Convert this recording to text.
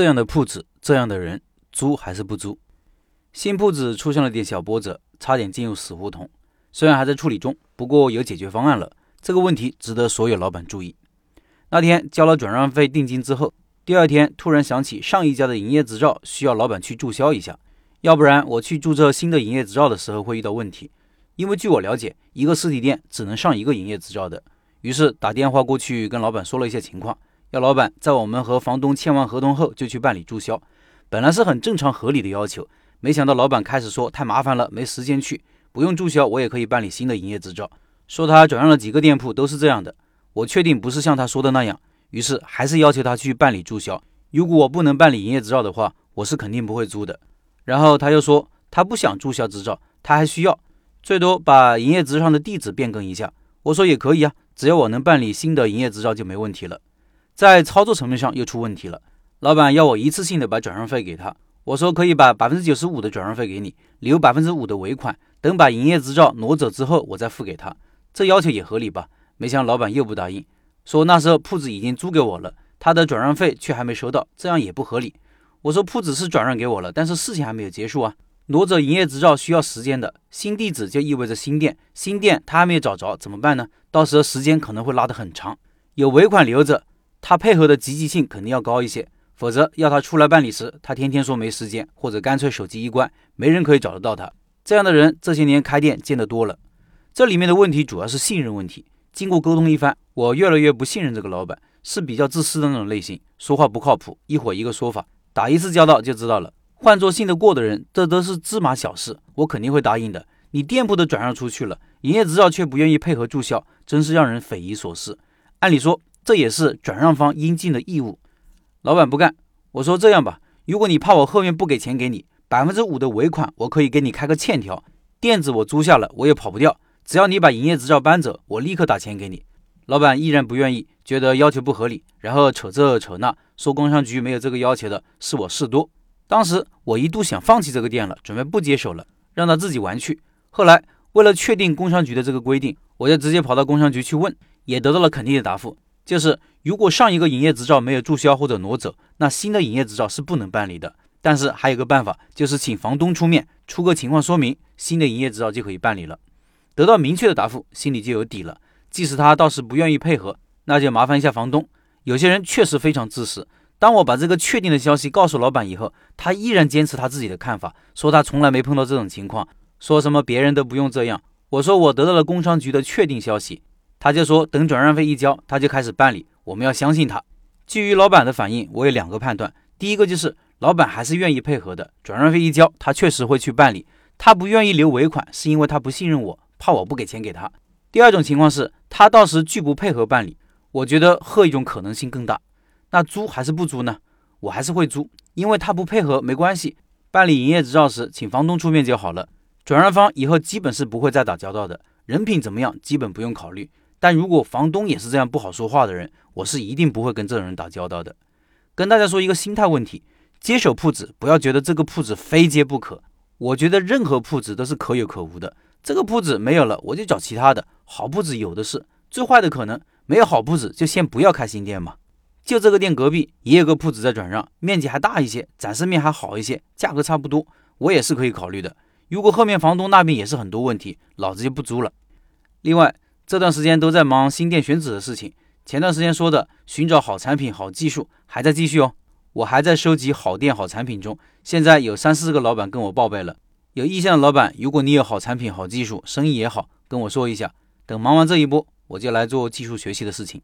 这样的铺子，这样的人，租还是不租？新铺子出现了点小波折，差点进入死胡同。虽然还在处理中，不过有解决方案了。这个问题值得所有老板注意。那天交了转让费定金之后，第二天突然想起上一家的营业执照需要老板去注销一下，要不然我去注册新的营业执照的时候会遇到问题。因为据我了解，一个实体店只能上一个营业执照的。于是打电话过去跟老板说了一些情况。要老板在我们和房东签完合同后就去办理注销，本来是很正常合理的要求，没想到老板开始说太麻烦了，没时间去，不用注销我也可以办理新的营业执照。说他转让了几个店铺都是这样的，我确定不是像他说的那样，于是还是要求他去办理注销。如果我不能办理营业执照的话，我是肯定不会租的。然后他又说他不想注销执照，他还需要最多把营业执照上的地址变更一下。我说也可以啊，只要我能办理新的营业执照就没问题了。在操作层面上又出问题了，老板要我一次性的把转让费给他，我说可以把百分之九十五的转让费给你，留百分之五的尾款，等把营业执照挪走之后我再付给他，这要求也合理吧？没想老板又不答应，说那时候铺子已经租给我了，他的转让费却还没收到，这样也不合理。我说铺子是转让给我了，但是事情还没有结束啊，挪走营业执照需要时间的，新地址就意味着新店，新店他还没有找着怎么办呢？到时候时间可能会拉得很长，有尾款留着。他配合的积极性肯定要高一些，否则要他出来办理时，他天天说没时间，或者干脆手机一关，没人可以找得到他。这样的人这些年开店见得多了。这里面的问题主要是信任问题。经过沟通一番，我越来越不信任这个老板，是比较自私的那种类型，说话不靠谱，一会儿一个说法，打一次交道就知道了。换做信得过的人，这都是芝麻小事，我肯定会答应的。你店铺都转让出去了，营业执照却不愿意配合注销，真是让人匪夷所思。按理说。这也是转让方应尽的义务。老板不干，我说这样吧，如果你怕我后面不给钱给你，百分之五的尾款我可以给你开个欠条。店子我租下了，我也跑不掉，只要你把营业执照搬走，我立刻打钱给你。老板依然不愿意，觉得要求不合理，然后扯这扯那，说工商局没有这个要求的，是我事多。当时我一度想放弃这个店了，准备不接手了，让他自己玩去。后来为了确定工商局的这个规定，我就直接跑到工商局去问，也得到了肯定的答复。就是如果上一个营业执照没有注销或者挪走，那新的营业执照是不能办理的。但是还有个办法，就是请房东出面出个情况说明，新的营业执照就可以办理了。得到明确的答复，心里就有底了。即使他倒是不愿意配合，那就麻烦一下房东。有些人确实非常自私。当我把这个确定的消息告诉老板以后，他依然坚持他自己的看法，说他从来没碰到这种情况，说什么别人都不用这样。我说我得到了。工商局的确定消息。他就说等转让费一交，他就开始办理。我们要相信他。基于老板的反应，我有两个判断：第一个就是老板还是愿意配合的，转让费一交，他确实会去办理。他不愿意留尾款，是因为他不信任我，怕我不给钱给他。第二种情况是他到时拒不配合办理。我觉得后一种可能性更大。那租还是不租呢？我还是会租，因为他不配合没关系，办理营业执照时请房东出面就好了。转让方以后基本是不会再打交道的，人品怎么样基本不用考虑。但如果房东也是这样不好说话的人，我是一定不会跟这种人打交道的。跟大家说一个心态问题：接手铺子，不要觉得这个铺子非接不可。我觉得任何铺子都是可有可无的。这个铺子没有了，我就找其他的。好铺子有的是，最坏的可能没有好铺子，就先不要开新店嘛。就这个店隔壁也有个铺子在转让，面积还大一些，展示面还好一些，价格差不多，我也是可以考虑的。如果后面房东那边也是很多问题，老子就不租了。另外。这段时间都在忙新店选址的事情。前段时间说的寻找好产品、好技术还在继续哦。我还在收集好店、好产品中。现在有三四个老板跟我报备了。有意向的老板，如果你有好产品、好技术，生意也好，跟我说一下。等忙完这一波，我就来做技术学习的事情。